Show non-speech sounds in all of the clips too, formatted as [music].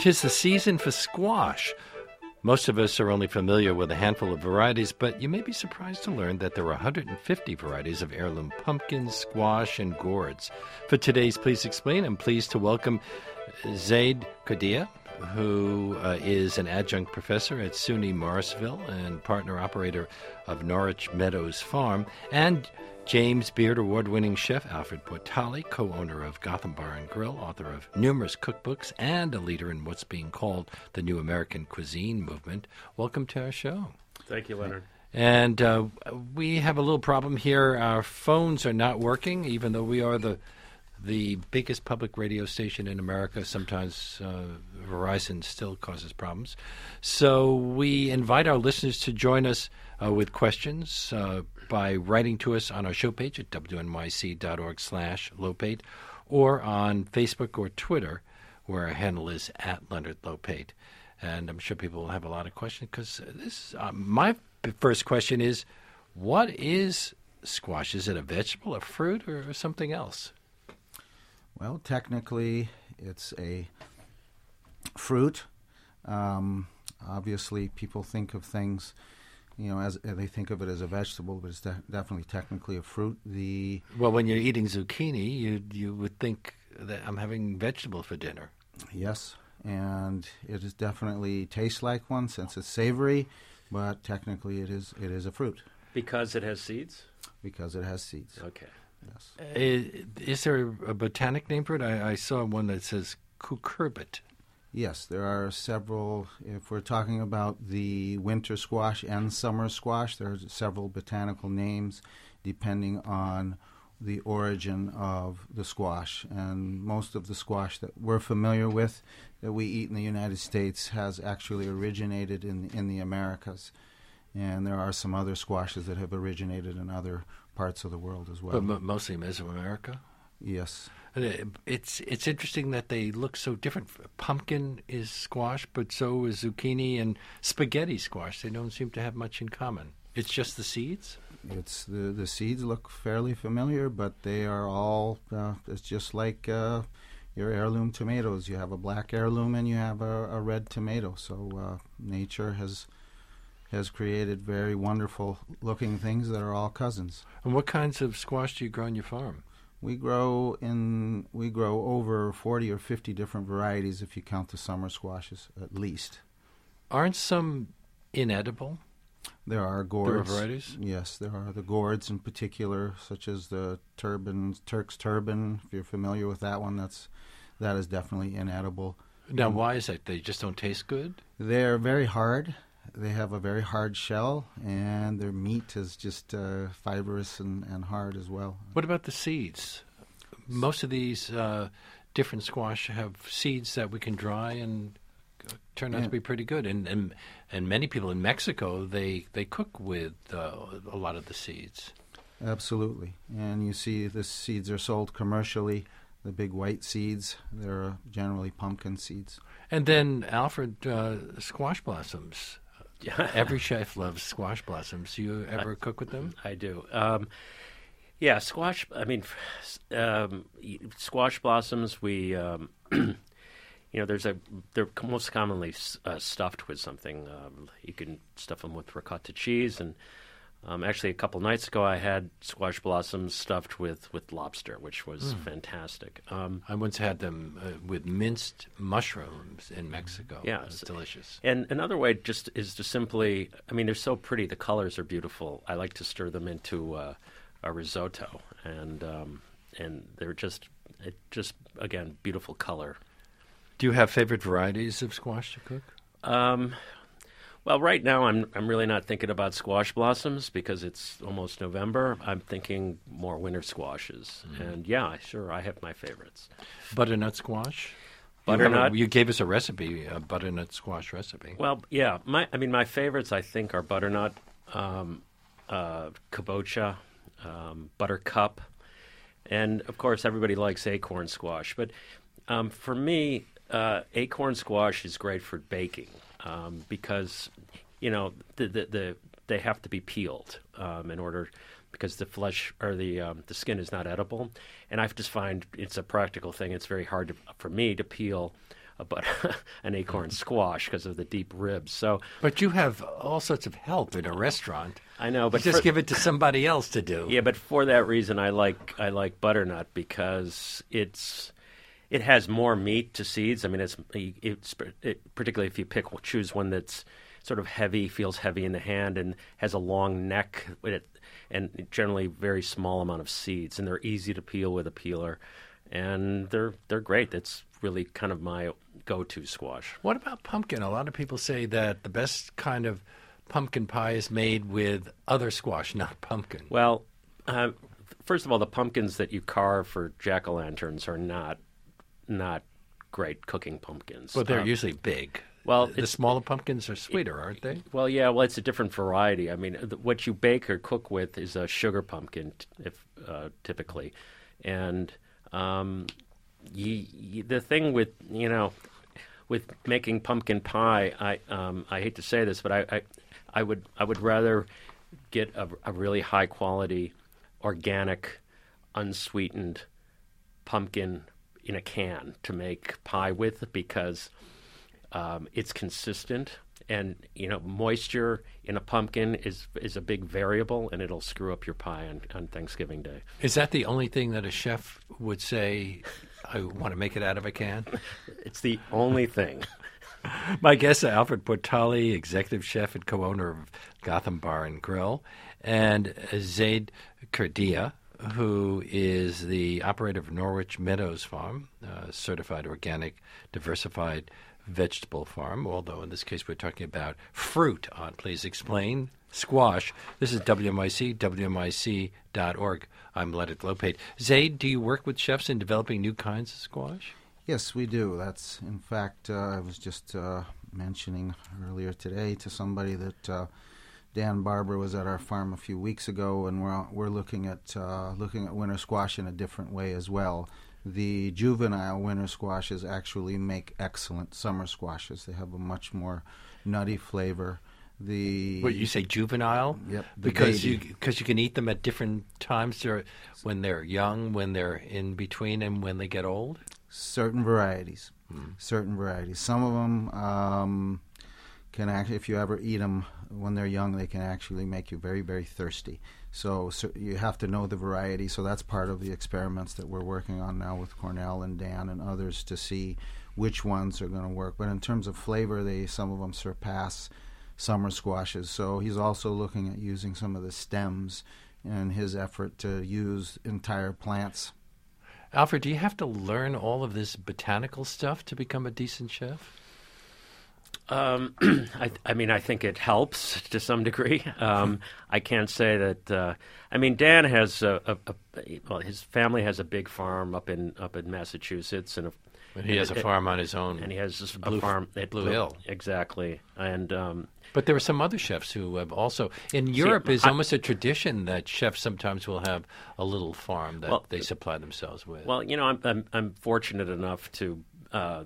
Tis the season for squash. Most of us are only familiar with a handful of varieties, but you may be surprised to learn that there are 150 varieties of heirloom pumpkins, squash, and gourds. For today's Please Explain, I'm pleased to welcome Zaid Kurdieh, who uh, is an adjunct professor at SUNY Morrisville and partner operator of Norwich Meadows Farm, and James Beard Award winning chef Alfred Portale, co owner of Gotham Bar and Grill, author of numerous cookbooks, and a leader in what's being called the New American Cuisine movement. Welcome to our show. Thank you, Leonard. And uh, we have a little problem here. Our phones are not working, even though we are the the biggest public radio station in America. Sometimes uh, Verizon still causes problems. So we invite our listeners to join us uh, with questions uh, by writing to us on our show page at wnyc.org slash lopate or on Facebook or Twitter where our handle is at Leonard Lopate. And I'm sure people will have a lot of questions because this uh, my first question is, what is squash? Is it a vegetable, a fruit, or something else? Well, technically, it's a fruit. Um, obviously, people think of things, you know, as they think of it as a vegetable, but it's de- definitely technically a fruit. The well, when you're eating zucchini, you you would think that I'm having vegetable for dinner. Yes, and it is definitely tastes like one since it's savory, but technically it is it is a fruit because it has seeds. Because it has seeds. Okay. Yes. Is, is there a botanic name for it? I, I saw one that says cucurbit. Yes, there are several. If we're talking about the winter squash and summer squash, there are several botanical names depending on the origin of the squash. And most of the squash that we're familiar with that we eat in the United States has actually originated in in the Americas. And there are some other squashes that have originated in other parts of the world as well. But mostly Mesoamerica. Yes. It's it's interesting that they look so different. Pumpkin is squash, but so is zucchini and spaghetti squash. They don't seem to have much in common. It's just the seeds. It's the the seeds look fairly familiar, but they are all. Uh, it's just like uh, your heirloom tomatoes. You have a black heirloom and you have a, a red tomato. So uh, nature has has created very wonderful looking things that are all cousins. And what kinds of squash do you grow on your farm? We grow in we grow over 40 or 50 different varieties if you count the summer squashes at least. Aren't some inedible? There are gourds. There are varieties? Yes, there are the gourds in particular, such as the turban, Turk's turban. If you're familiar with that one, that's that is definitely inedible. Now, why is that? They just don't taste good. They're very hard. They have a very hard shell, and their meat is just uh, fibrous and, and hard as well. What about the seeds? Most of these uh, different squash have seeds that we can dry and turn out yeah. to be pretty good. And, and and many people in Mexico they they cook with uh, a lot of the seeds. Absolutely, and you see the seeds are sold commercially. The big white seeds, they're generally pumpkin seeds. And then Alfred, uh, squash blossoms. [laughs] Every chef loves squash blossoms. Do you ever I, cook with them? I do. Um, yeah, squash. I mean, um, squash blossoms. We, um, [clears throat] you know, there's a they're most commonly uh, stuffed with something. Um, you can stuff them with ricotta cheese, and um, actually, a couple nights ago, I had squash blossoms stuffed with, with lobster, which was mm. fantastic. Um, I once had them uh, with minced mushrooms in Mexico. Yeah, it's delicious. And another way just is to simply, I mean, they're so pretty. The colors are beautiful. I like to stir them into uh, a risotto, and um, and they're just it just again beautiful color. Do you have favorite varieties of squash to cook? Um, well, right now I'm I'm really not thinking about squash blossoms because it's almost November. I'm thinking more winter squashes, mm-hmm. and yeah, sure, I have my favorites. Butternut squash. Butternut. You, you gave us a recipe, a butternut squash recipe. Well, yeah, my I mean my favorites I think are butternut, um, uh, kabocha, um, buttercup, and of course everybody likes acorn squash. But um, for me, uh, acorn squash is great for baking um, because you know the, the, the they have to be peeled um, in order because the flesh or the um, the skin is not edible, and I just find it's a practical thing. It's very hard to, for me to peel but [laughs] an acorn squash because of the deep ribs. So But you have all sorts of help in a restaurant. I know, but just for- give it to somebody else to do. Yeah, but for that reason, I like I like butternut because it's it has more meat to seeds. I mean, it's it's it, particularly if you pick choose one that's sort of heavy, feels heavy in the hand, and has a long neck with it, and generally very small amount of seeds, and they're easy to peel with a peeler, and they're they're great. That's really kind of my go-to squash. What about pumpkin? A lot of people say that the best kind of pumpkin pie is made with other squash, [laughs] not pumpkin. Well, uh, first of all, the pumpkins that you carve for jack o' lanterns are not not great cooking pumpkins. But they're Um, usually big. well, the smaller pumpkins are sweeter, aren't they? Well, yeah, well, it's a different variety. I mean, th- what you bake or cook with is a sugar pumpkin, t- if uh, typically, and um, the thing with you know, with making pumpkin pie, I um, I hate to say this, but I, I I would I would rather get a, a really high quality, organic, unsweetened pumpkin in a can to make pie with because um, it's consistent and you know moisture in a pumpkin is is a big variable and it'll screw up your pie on, on Thanksgiving Day. Is that the only thing that a chef would say? I want to make it out of a can. [laughs] It's the only thing. [laughs] My guests are Alfred Portale, executive chef and co-owner of Gotham Bar and Grill, and Zaid Kurdieh, who is the operator of Norwich Meadows Farm, certified organic, diversified vegetable farm. Although in this case we're talking about fruit on Please Explain Squash. This is WNYC, WNYC.org. I'm Leonard Lopate. Zaid, do you work with chefs in developing new kinds of squash? Yes, we do. That's in fact, uh, I was just uh, mentioning earlier today to somebody that uh, Dan Barber was at our farm a few weeks ago, and we're we're looking at uh, looking at winter squash in a different way as well. The juvenile winter squashes actually make excellent summer squashes. They have a much more nutty flavor. The What you say, juvenile? Yep, Because baby. you because you can eat them at different times. They're, when they're young, when they're in between, and when they get old. certain varieties. Certain varieties. Some of them um, can actually, if you ever eat them when they're young, they can actually make you very, very thirsty. So, so you have to know the variety. So that's part of the experiments that we're working on now with Cornell and Dan and others to see which ones are going to work. But in terms of flavor, they some of them surpass summer squashes. So he's also looking at using some of the stems in his effort to use entire plants Alfred, do you have to learn all of this botanical stuff to become a decent chef? Um, [clears throat] I, I mean, I think it helps to some degree. Um, I can't say that. Uh, I mean, Dan has a, a, a well, his family has a big farm up in up in Massachusetts, and But he has a farm on his own. and he has this Blue- a farm at Blue Hill. exactly. And um, But there are some other chefs who have also. In Europe, is I- almost a tradition that chefs sometimes will have a little farm that Well, they supply themselves with. Well, you know, I'm I'm, I'm fortunate enough to uh,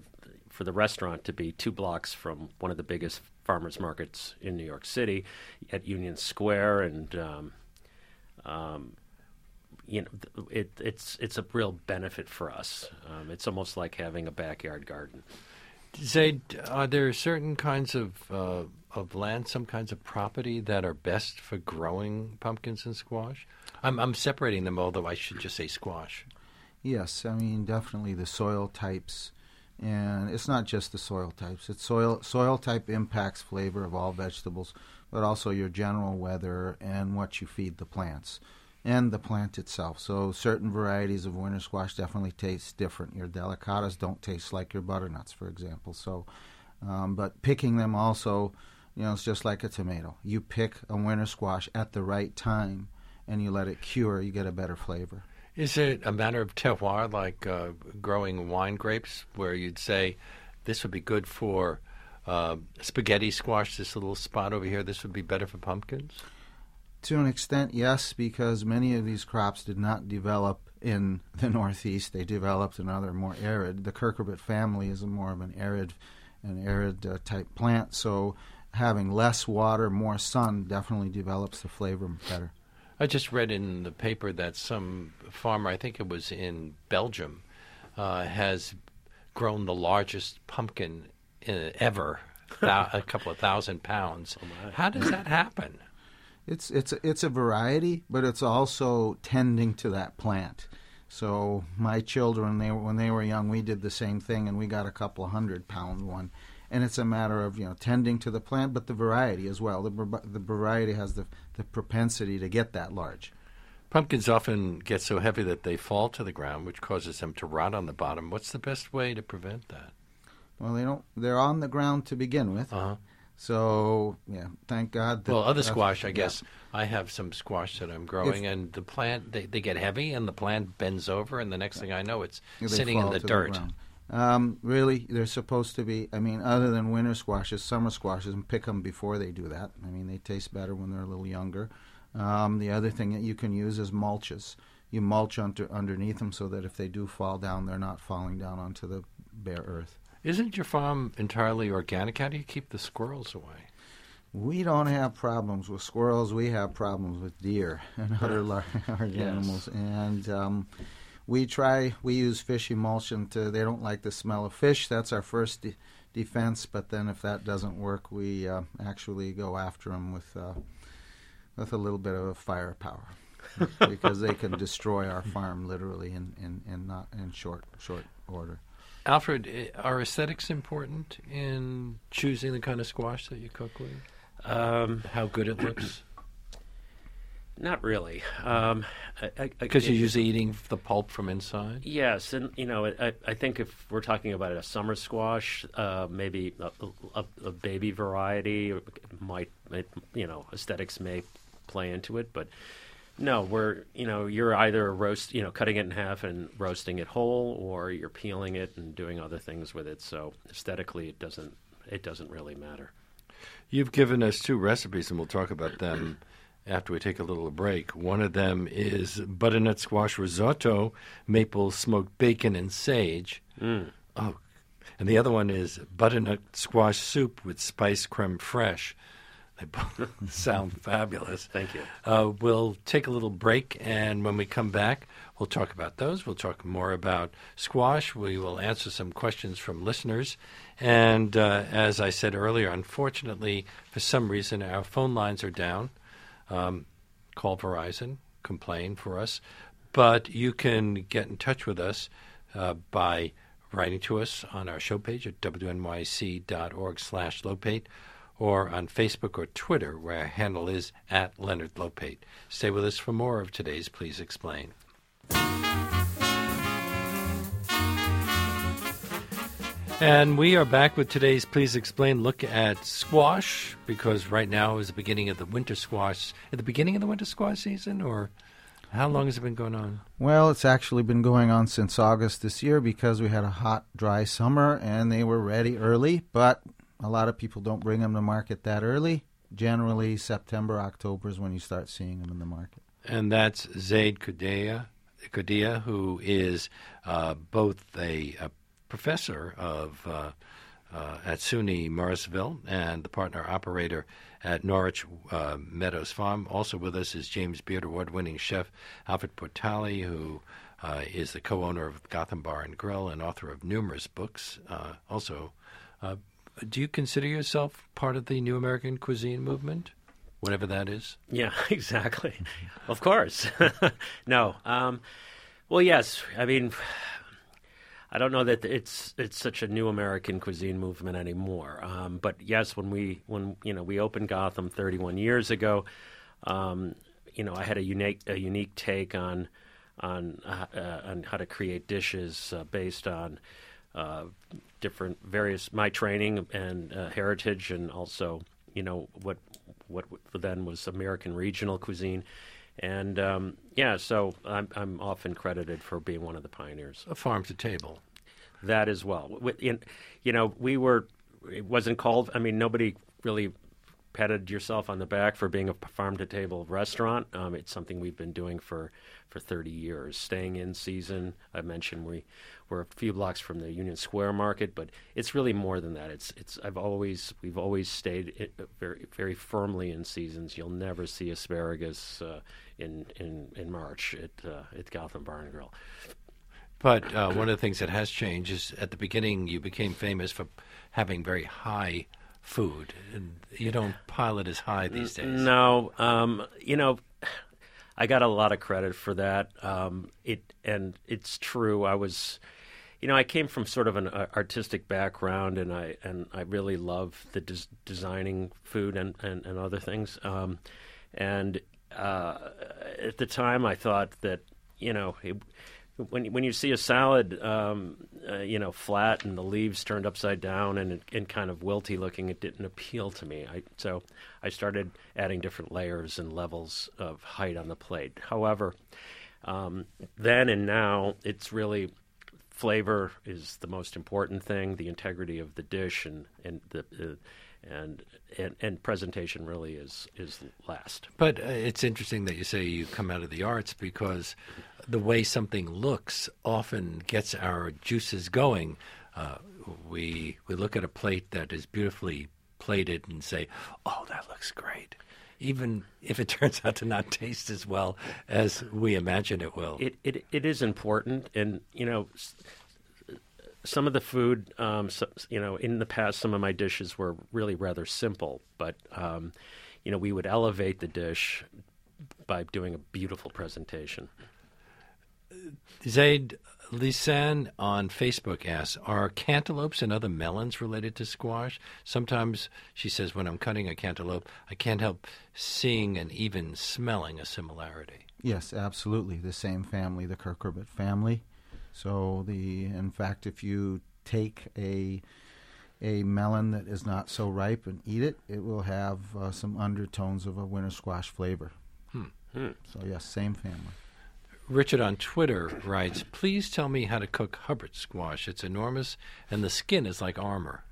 for the restaurant to be two blocks from one of the biggest farmers markets in New York City, at Union Square, and um, um, you know, it, it's it's a real benefit for us. Um, it's almost like having a backyard garden. Zaid, are there certain kinds of uh, of land, some kinds of property that are best for growing pumpkins and squash? I'm, I'm separating them, although I should just say squash. Yes, I mean definitely the soil types, and it's not just the soil types. It's soil soil type impacts flavor of all vegetables, but also your general weather and what you feed the plants, and the plant itself. So certain varieties of winter squash definitely taste different. Your delicatas don't taste like your butternuts, for example. So, um, but picking them also, you know, it's just like a tomato. You pick a winter squash at the right time, and you let it cure. You get a better flavor. Is it a matter of terroir, like uh, growing wine grapes, where you'd say this would be good for uh, spaghetti squash, this little spot over here, this would be better for pumpkins? To an extent, yes, because many of these crops did not develop in [laughs] the Northeast. They developed in other more arid. The cucurbit family is more of an arid, an arid uh, type plant. So having less water, more sun, definitely develops the flavor better. I just read in the paper that some farmer, I think it was in Belgium, uh, has grown the largest pumpkin uh, ever, a couple of thousand pounds. [laughs] How does that happen? It's it's it's a variety, but it's also tending to that plant. So my children, they when they were young, we did the same thing, and we got a couple of hundred pound one. And it's a matter of you know tending to the plant, but the variety as well. The the variety has the the propensity to get that large. Pumpkins often get so heavy that they fall to the ground, which causes them to rot on the bottom. What's the best way to prevent that? Well, they don't. They're on the ground to begin with. Uh-huh. So yeah, thank God. That, Well, other squash, I yeah. guess. I have some squash that I'm growing, and the plant they, they get heavy, and the plant bends over, and the next thing I know, it's sitting in the dirt. ground. Um, really, they're supposed to be. I mean, other than winter squashes, summer squashes, and pick them before they do that. I mean, they taste better when they're a little younger. Um, the other thing that you can use is mulches. You mulch under, underneath them so that if they do fall down, they're not falling down onto the bare earth. Isn't your farm entirely organic? How do you keep the squirrels away? We don't have problems with squirrels. We have problems with deer and other large, [laughs] large Yes. animals. And um, we try. We use fish emulsion to. They don't like the smell of fish. That's our first de- defense. But then, if that doesn't work, we uh, actually go after them with uh, with a little bit of firepower [laughs] because they can destroy our farm literally in, in, in not in short short order. Alfred, are aesthetics important in choosing the kind of squash that you cook with? Um, How good it looks? Not really. Um, I- I- I- Because you're it- usually eating the pulp from inside. Yes, and you know, I, I think if we're talking about a summer squash, uh, maybe a, a, a baby variety might, might, you know, aesthetics may play into it, but no, we're, you know, you're either roast, you know, cutting it in half and roasting it whole, or you're peeling it and doing other things with it. So aesthetically, it doesn't, it doesn't really matter. You've given us two recipes, and we'll talk about them after we take a little break. One of them is butternut squash risotto, maple smoked bacon and sage. Mm. Oh, and the other one is butternut squash soup with spice creme fraiche. They both [laughs] sound fabulous. Thank you. Uh, we'll take a little break, and when we come back, we'll talk about those. We'll talk more about squash. We will answer some questions from listeners. And uh, as I said earlier, unfortunately, for some reason, our phone lines are down. Um, call Verizon, complain for us. But you can get in touch with us uh, by writing to us on our show page at wnyc.org slash lopate or on Facebook or Twitter, where our handle is at Leonard Lopate. Stay with us for more of today's Please Explain. And we are back with today's Please Explain look at squash, because right now is the beginning of the winter squash. At the beginning of the winter squash season, or how long has it been going on? Well, it's actually been going on since August this year because we had a hot, dry summer and they were ready early, but a lot of people don't bring them to market that early. Generally, September, October is when you start seeing them in the market. and that's Zaid Kurdieh, Kurdieh who is uh, both a, a professor of uh, uh, at SUNY Morrisville and the partner operator at Norwich uh, Meadows Farm. Also with us is James Beard award-winning chef Alfred Portale, who uh, is the co-owner of Gotham Bar and Grill and author of numerous books. Uh, also, uh, do you consider yourself part of the New American Cuisine movement, whatever that is? Yeah, [laughs] exactly. of course. [laughs] no. Um, well, yes. I mean, I don't know that it's it's such a new American cuisine movement anymore. Um, but yes, when we when you know we opened Gotham 31 years ago, um, you know I had a unique a unique take on on uh, uh, on how to create dishes uh, based on uh, different various my training and uh, heritage, and also you know what what then was American regional cuisine. And um, yeah, so I'm, I'm often credited for being one of the pioneers A farm to table. that as well. In- You know, we were, it wasn't called, I mean, nobody really patted yourself on the back for being a farm to table restaurant. Um, it's something we've been doing for, for 30 years, staying in season. I mentioned we, we're a few blocks from the Union Square Market, but it's really more than that. It's, it's, I've always, we've always stayed very, very firmly in seasons. You'll never see asparagus uh, in, in, in March at, uh, at Gotham Bar and Grill. But uh, one of the things that has changed is at the beginning you became famous for having very high food. And you don't pile it as high these days. No, um, you know, I got a lot of credit for that. Um, it and it's true. I was, you know, I came from sort of an uh, artistic background, and I and I really love the des- designing food and and, and other things. Um, and uh, at the time, I thought that you know. It, when when you see a salad, um, uh, you know, flat and the leaves turned upside down and and kind of wilty looking, it didn't appeal to me. I, so I started adding different layers and levels of height on the plate. However, um, then and now, it's really flavor is the most important thing. The integrity of the dish and and the uh, and, and and presentation really is is last. But uh, it's interesting that you say you come out of the arts because the way something looks often gets our juices going. Uh, we we look at a plate that is beautifully plated and say, "Oh, that looks great," even if it [laughs] turns out to not taste as well as we imagine it will. It it, it is important, and you know. Some of the food, um, so, you know, in the past, some of my dishes were really rather simple, but um, you know, we would elevate the dish by doing a beautiful presentation. Zaid Lisan on Facebook asks, "Are cantaloupes and other melons related to squash?" Sometimes she says, "When I'm cutting a cantaloupe, I can't help seeing and even smelling a similarity." Yes, absolutely. The same family, the cucurbit family. So the, in fact, if you take a a melon that is not so ripe and eat it, it will have uh, some undertones of a winter squash flavor. Hmm. Hmm. So yes, same family. Richard on Twitter writes, "Please tell me how to cook Hubbard squash. It's enormous, and the skin is like armor."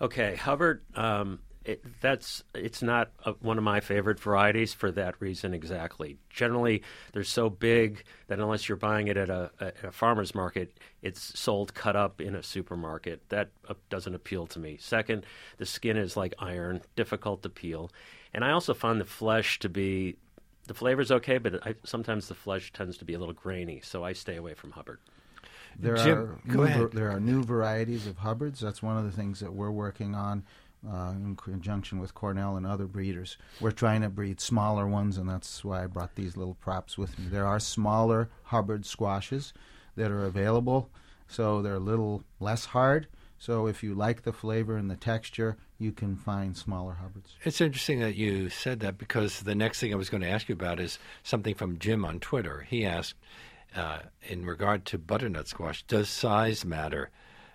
Okay, Hubbard. Um, it, that's it's not a, one of my favorite varieties for that reason exactly. Generally, they're so big that unless you're buying it at a, at a farmer's market, it's sold cut up in a supermarket. That uh, doesn't appeal to me. Second, the skin is like iron, difficult to peel, and I also find the flesh to be the flavor's okay, but I, sometimes the flesh tends to be a little grainy, so I stay away from Hubbard. There Jim, are new, there are new varieties of Hubbards. That's one of the things that we're working on uh, in conjunction with Cornell and other breeders. We're trying to breed smaller ones, and that's why I brought these little props with me. There are smaller Hubbard squashes that are available, so they're a little less hard. So if you like the flavor and the texture, you can find smaller Hubbards. It's interesting that you said that because the next thing I was going to ask you about is something from Jim on Twitter. He asked, uh, in regard to butternut squash, does size matter?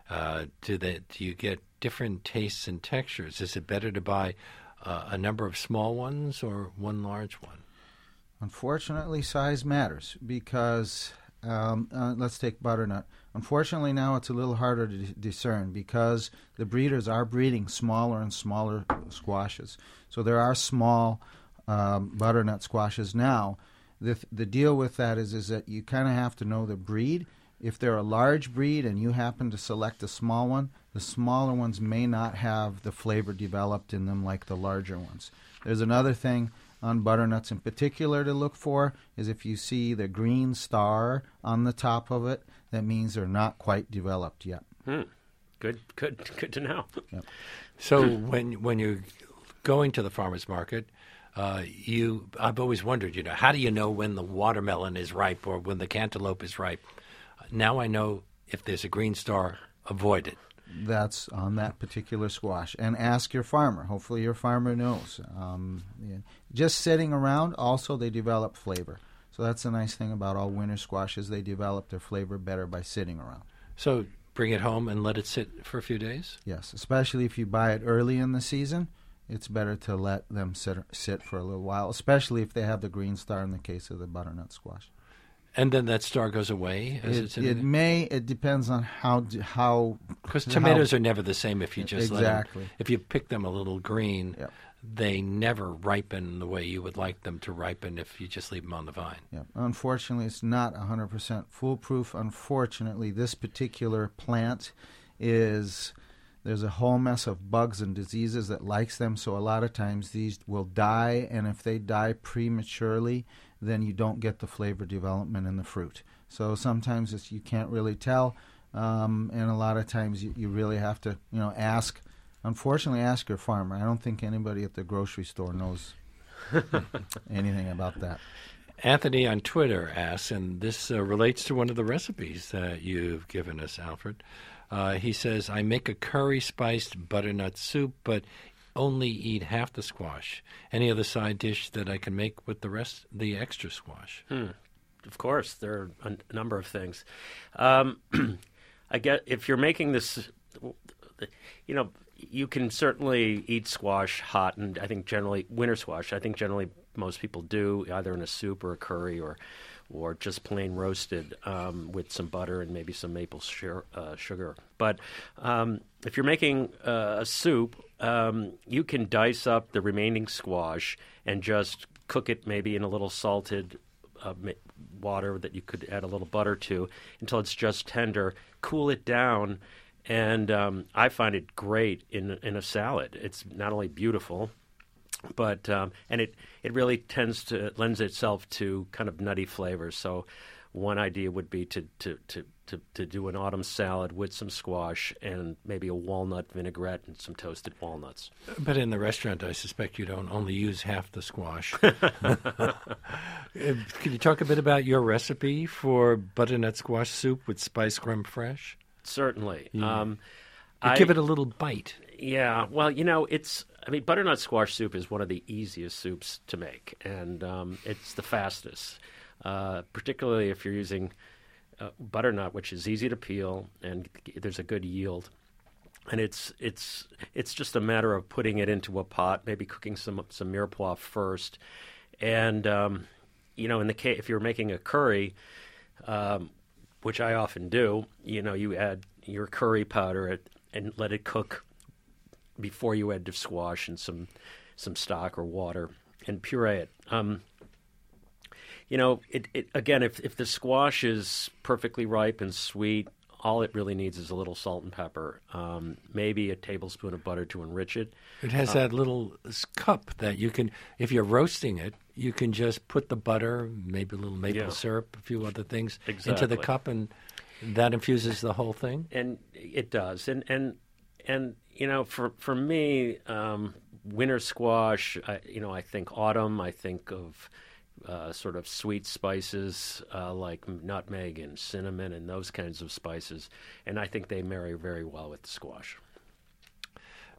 Uh, do they, do you get different tastes and textures? Is it better to buy uh, a number of small ones or one large one? Unfortunately, size matters because um, uh, let's take butternut. Unfortunately, now it's a little harder to d- discern because the breeders are breeding smaller and smaller squashes. So there are small um, butternut squashes now. The th- the deal with that is is that you kind of have to know the breed. If they're a large breed and you happen to select a small one, the smaller ones may not have the flavor developed in them like the larger ones. There's another thing on butternuts in particular to look for is if you see the green star on the top of it, that means they're not quite developed yet. Hmm. Good, good, [laughs] good to know. So when when you're going to the farmers market, uh, you I've always wondered, you know, how do you know when the watermelon is ripe or when the cantaloupe is ripe? Now I know if there's a green star, avoid it. That's on that particular squash. And ask your farmer. Hopefully, your farmer knows. Um, yeah. Just sitting around, also, they develop flavor. So that's the nice thing about all winter squashes. They develop their flavor better by sitting around. So bring it home and let it sit for a few days. Yes, especially if you buy it early in the season, it's better to let them sit sit for a little while, especially if they have the green star in the case of the butternut squash. And then that star goes away as It, it's in it may. It depends on how how because how- tomatoes are never the same if you just Exactly. if you pick them a little green, they never ripen the way you would like them to ripen if you just leave them on the vine. Yeah. Unfortunately, it's not 100% foolproof. Unfortunately, this particular plant is there's a whole mess of bugs and diseases that likes them. So a lot of times these will die, and if they die prematurely, then you don't get the flavor development in the fruit. So sometimes you can't really tell, um, and a lot of times you, you really have to, you know, ask. Unfortunately, ask your farmer. I don't think anybody at the grocery store knows [laughs] anything about that. Anthony on Twitter asks, and this uh, relates to one of the recipes that you've given us, Alfred. Uh, he says, I make a curry spiced butternut soup, but only eat half the squash. Any other side dish that I can make with the rest, the extra squash? Hmm. Of course, there are a n- number of things. Um, [clears throat] I get if you're making this, you know, you can certainly eat squash hot, and I think generally winter squash. I think generally most people do either in a soup or a curry or or just plain roasted um, with some butter and maybe some maple sur- uh, sugar. But um, if you're making uh, a soup, um, you can dice up the remaining squash and just cook it maybe in a little salted uh, water that you could add a little butter to until it's just tender. Cool it down, and um, I find it great in in a salad. It's not only beautiful, but um, and it it really tends to lends itself to kind of nutty flavors. So one idea would be to to to to, to do an autumn salad with some squash and maybe a walnut vinaigrette and some toasted walnuts. But in the restaurant, I suspect you don't only use half the squash. [laughs] Can you talk a bit about your recipe for butternut squash soup with spice creme fraiche? Certainly. Um, I, give it a little bite. Yeah. Well, you know, it's. I mean, butternut squash soup is one of the easiest soups to make, and um, it's the fastest. Uh, particularly if you're using uh, butternut, which is easy to peel and there's a good yield. And it's it's it's just a matter of putting it into a pot, maybe cooking some some mirepoix first, and um, you know, in the case if you're making a curry, um, which I often do, you know, you add your curry powder and let it cook before you add the squash and some some stock or water and puree it. Um, you know, it, it again, if if the squash is perfectly ripe and sweet, all it really needs is a little salt and pepper, um, maybe a tablespoon of butter to enrich it. It has uh, that little cup that you can, if you're roasting it, you can just put the butter, maybe a little maple yeah. syrup, a few other things exactly. into the cup, and that infuses the whole thing. And it does, and and and you know, for for me, um, winter squash, I, you know, I think autumn. I think of uh, sort of sweet spices uh, like nutmeg and cinnamon and those kinds of spices, and I think they marry very well with the squash.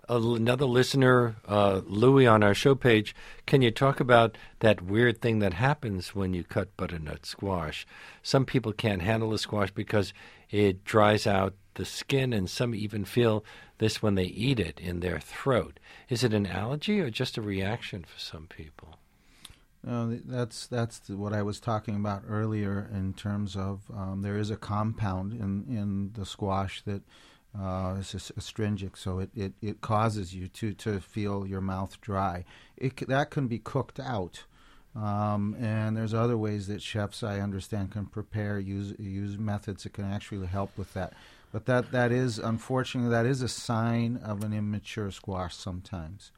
Another listener, uh, Louis, on our show page, can you talk about that weird thing that happens when you cut butternut squash? Some people can't handle the squash because it dries out the skin, and some even feel this when they eat it in their throat. Is it an allergy or just a reaction for some people? Uh, that's that's what I was talking about earlier in terms of um, there is a compound in, in the squash that uh, is astringent, so it, it, it causes you to, to feel your mouth dry. It, that can be cooked out. Um, and there's other ways that chefs, I understand, can prepare use use methods that can actually help with that. But that that is unfortunately that is a sign of an immature squash sometimes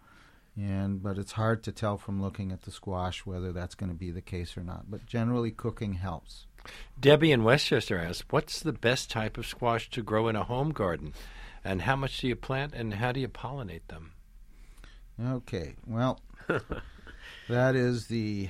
and but it's hard to tell from looking at the squash whether that's going to be the case or not. But generally, cooking helps. Debbie in Westchester asks, "What's the best type of squash to grow in a home garden, and how much do you plant, and how do you pollinate them?" Okay, well, [laughs] that is the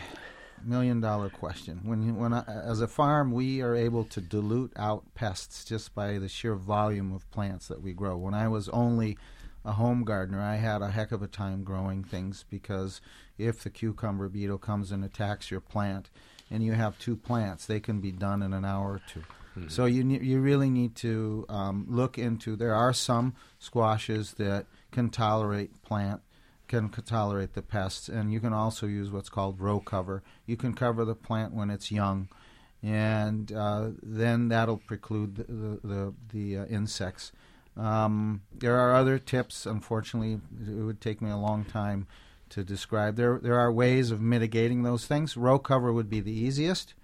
million dollar question. When when I, as a farm, we are able to dilute out pests just by the sheer volume of plants that we grow. When I was only a home gardener, I had a heck of a time growing things because if the cucumber beetle comes and attacks your plant, and you have two plants, they can be done in an hour or 2 mm-hmm. So you ne- you really need to um, look into. There are some squashes that can tolerate plant can tolerate the pests, and you can also use what's called row cover. You can cover the plant when it's young, and uh, then that'll preclude the the, the, the uh, insects. Um, there are other tips. Unfortunately, it would take me a long time to describe. There, there are ways of mitigating those things. Row cover would be the easiest,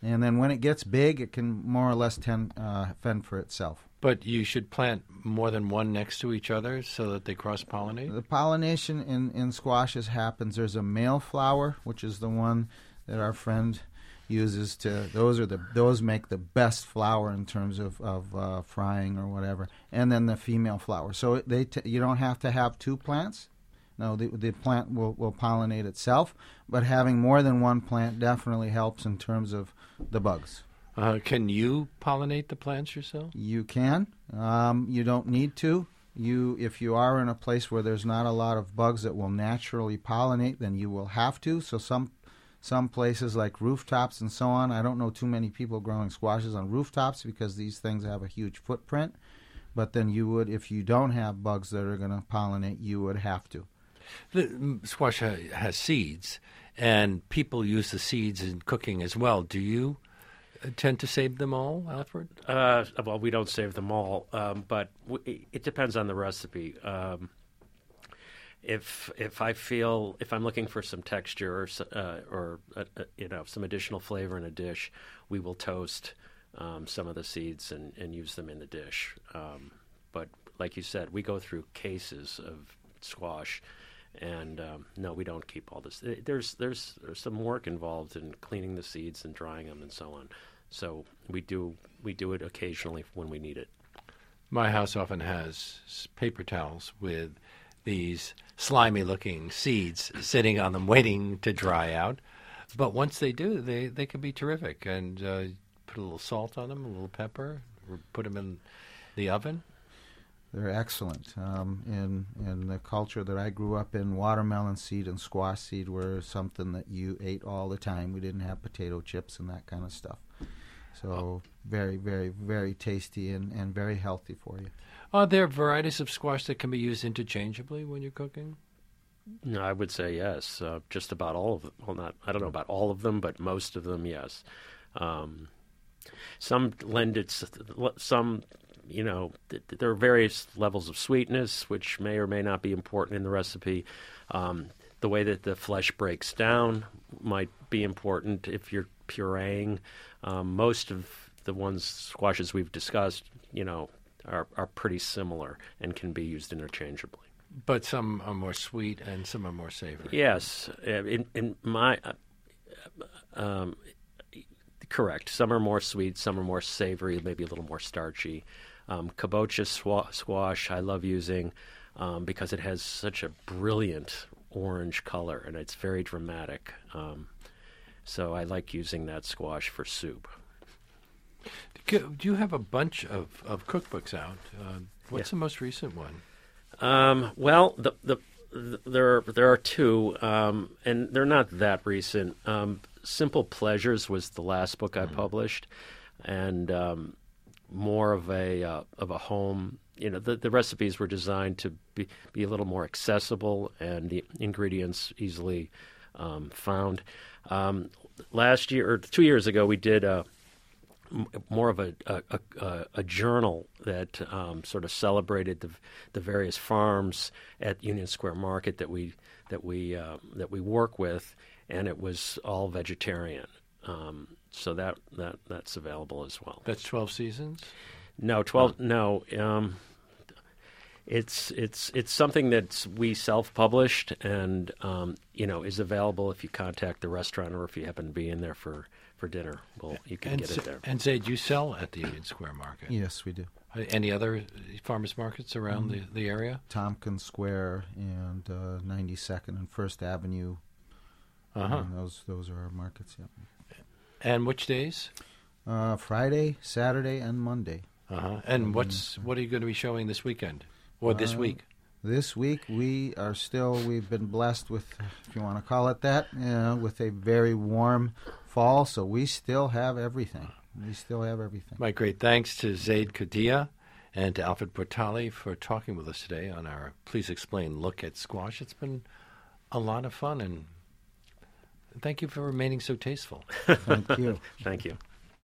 and then when it gets big, it can more or less tend, uh, fend for itself. But you should plant more than one next to each other so that they cross pollinate. The pollination in, in squashes happens. There's a male flower, which is the one that our friend uses to. Those are the those make the best flour in terms of of uh, frying or whatever. And then the female flower. So they t- you don't have to have two plants. No, the, the plant will, will pollinate itself, but having more than one plant definitely helps in terms of the bugs. Uh, can you pollinate the plants yourself? You can. Um, you don't need to. You, if you are in a place where there's not a lot of bugs that will naturally pollinate, then you will have to. So some some places like rooftops and so on, I don't know too many people growing squashes on rooftops because these things have a huge footprint. But then you would, if you don't have bugs that are going to pollinate, you would have to. The squash ha- has seeds, and people use the seeds in cooking as well. Do you uh, tend to save them all, Alfred? Uh, well, we don't save them all, um, but w- it depends on the recipe. Um, if if I feel if I'm looking for some texture or uh, or uh, uh, you know some additional flavor in a dish, we will toast um, some of the seeds and, and use them in the dish. Um, but like you said, we go through cases of squash, and um, no, we don't keep all this. There's there's there's some work involved in cleaning the seeds and drying them and so on. So we do we do it occasionally when we need it. My house often has paper towels with these slimy looking seeds sitting on them waiting to dry out. But once they do, they, they can be terrific. And uh, put a little salt on them, a little pepper, put them in the oven. They're excellent. Um, in in the culture that I grew up in, watermelon seed and squash seed were something that you ate all the time. We didn't have potato chips and that kind of stuff. So very, very, very tasty and, and very healthy for you. Are there varieties of squash that can be used interchangeably when you're cooking? No, I would say yes. Uh, just about all of them. Well, not I don't know about all of them, but most of them, yes. Um, some lend it. Some, you know, th- there are various levels of sweetness, which may or may not be important in the recipe. Um, the way that the flesh breaks down might be important if you're pureeing. Um, most of the ones squashes we've discussed, you know, are are pretty similar and can be used interchangeably. But some are more sweet and some are more savory. Yes, uh, in in my uh, um, correct. Some are more sweet, some are more savory, maybe a little more starchy. Um, kabocha swa- squash I love using um, because it has such a brilliant orange color and it's very dramatic. Um, so I like using that squash for soup. Do you have a bunch of, of cookbooks out? Uh, what's Yeah. the most recent one? Um, well, the, the, the there are, there are two, um, and they're not that recent. Um, Simple Pleasures was the last book I published, and um, more of a uh, of a home. You know, the, the recipes were designed to be be a little more accessible and the ingredients easily um, found. Um, last year or two years ago, we did a m- more of a a, a, a journal that um, sort of celebrated the the various farms at Union Square Market that we that we uh, that we work with, and it was all vegetarian. Um, so that that that's available as well. That's 12 seasons? No, twelve. No, um, it's it's it's something that we self-published, and um, you know is available if you contact the restaurant or if you happen to be in there for, for dinner. Well, you can and, get Z- it there. And Zaid, you sell at the Union Square Market. Yes, we do. Uh, Any other farmers markets around the, the area? Tompkins Square and uh, 92nd and First Avenue. Uh-huh. And those those are our markets. Yeah. And which days? Uh, Friday, Saturday, and Monday. Uh-huh. And what's what are you going to be showing this weekend or this Uh, week? This week we are still we've been blessed with, if you want to call it that, you know, with a very warm fall. So we still have everything. We still have everything. My great thanks to Zaid Kurdieh and to Alfred Portale for talking with us today on our Please Explain look at squash. It's been a lot of fun and thank you for remaining so tasteful. Thank you. [laughs] Thank you.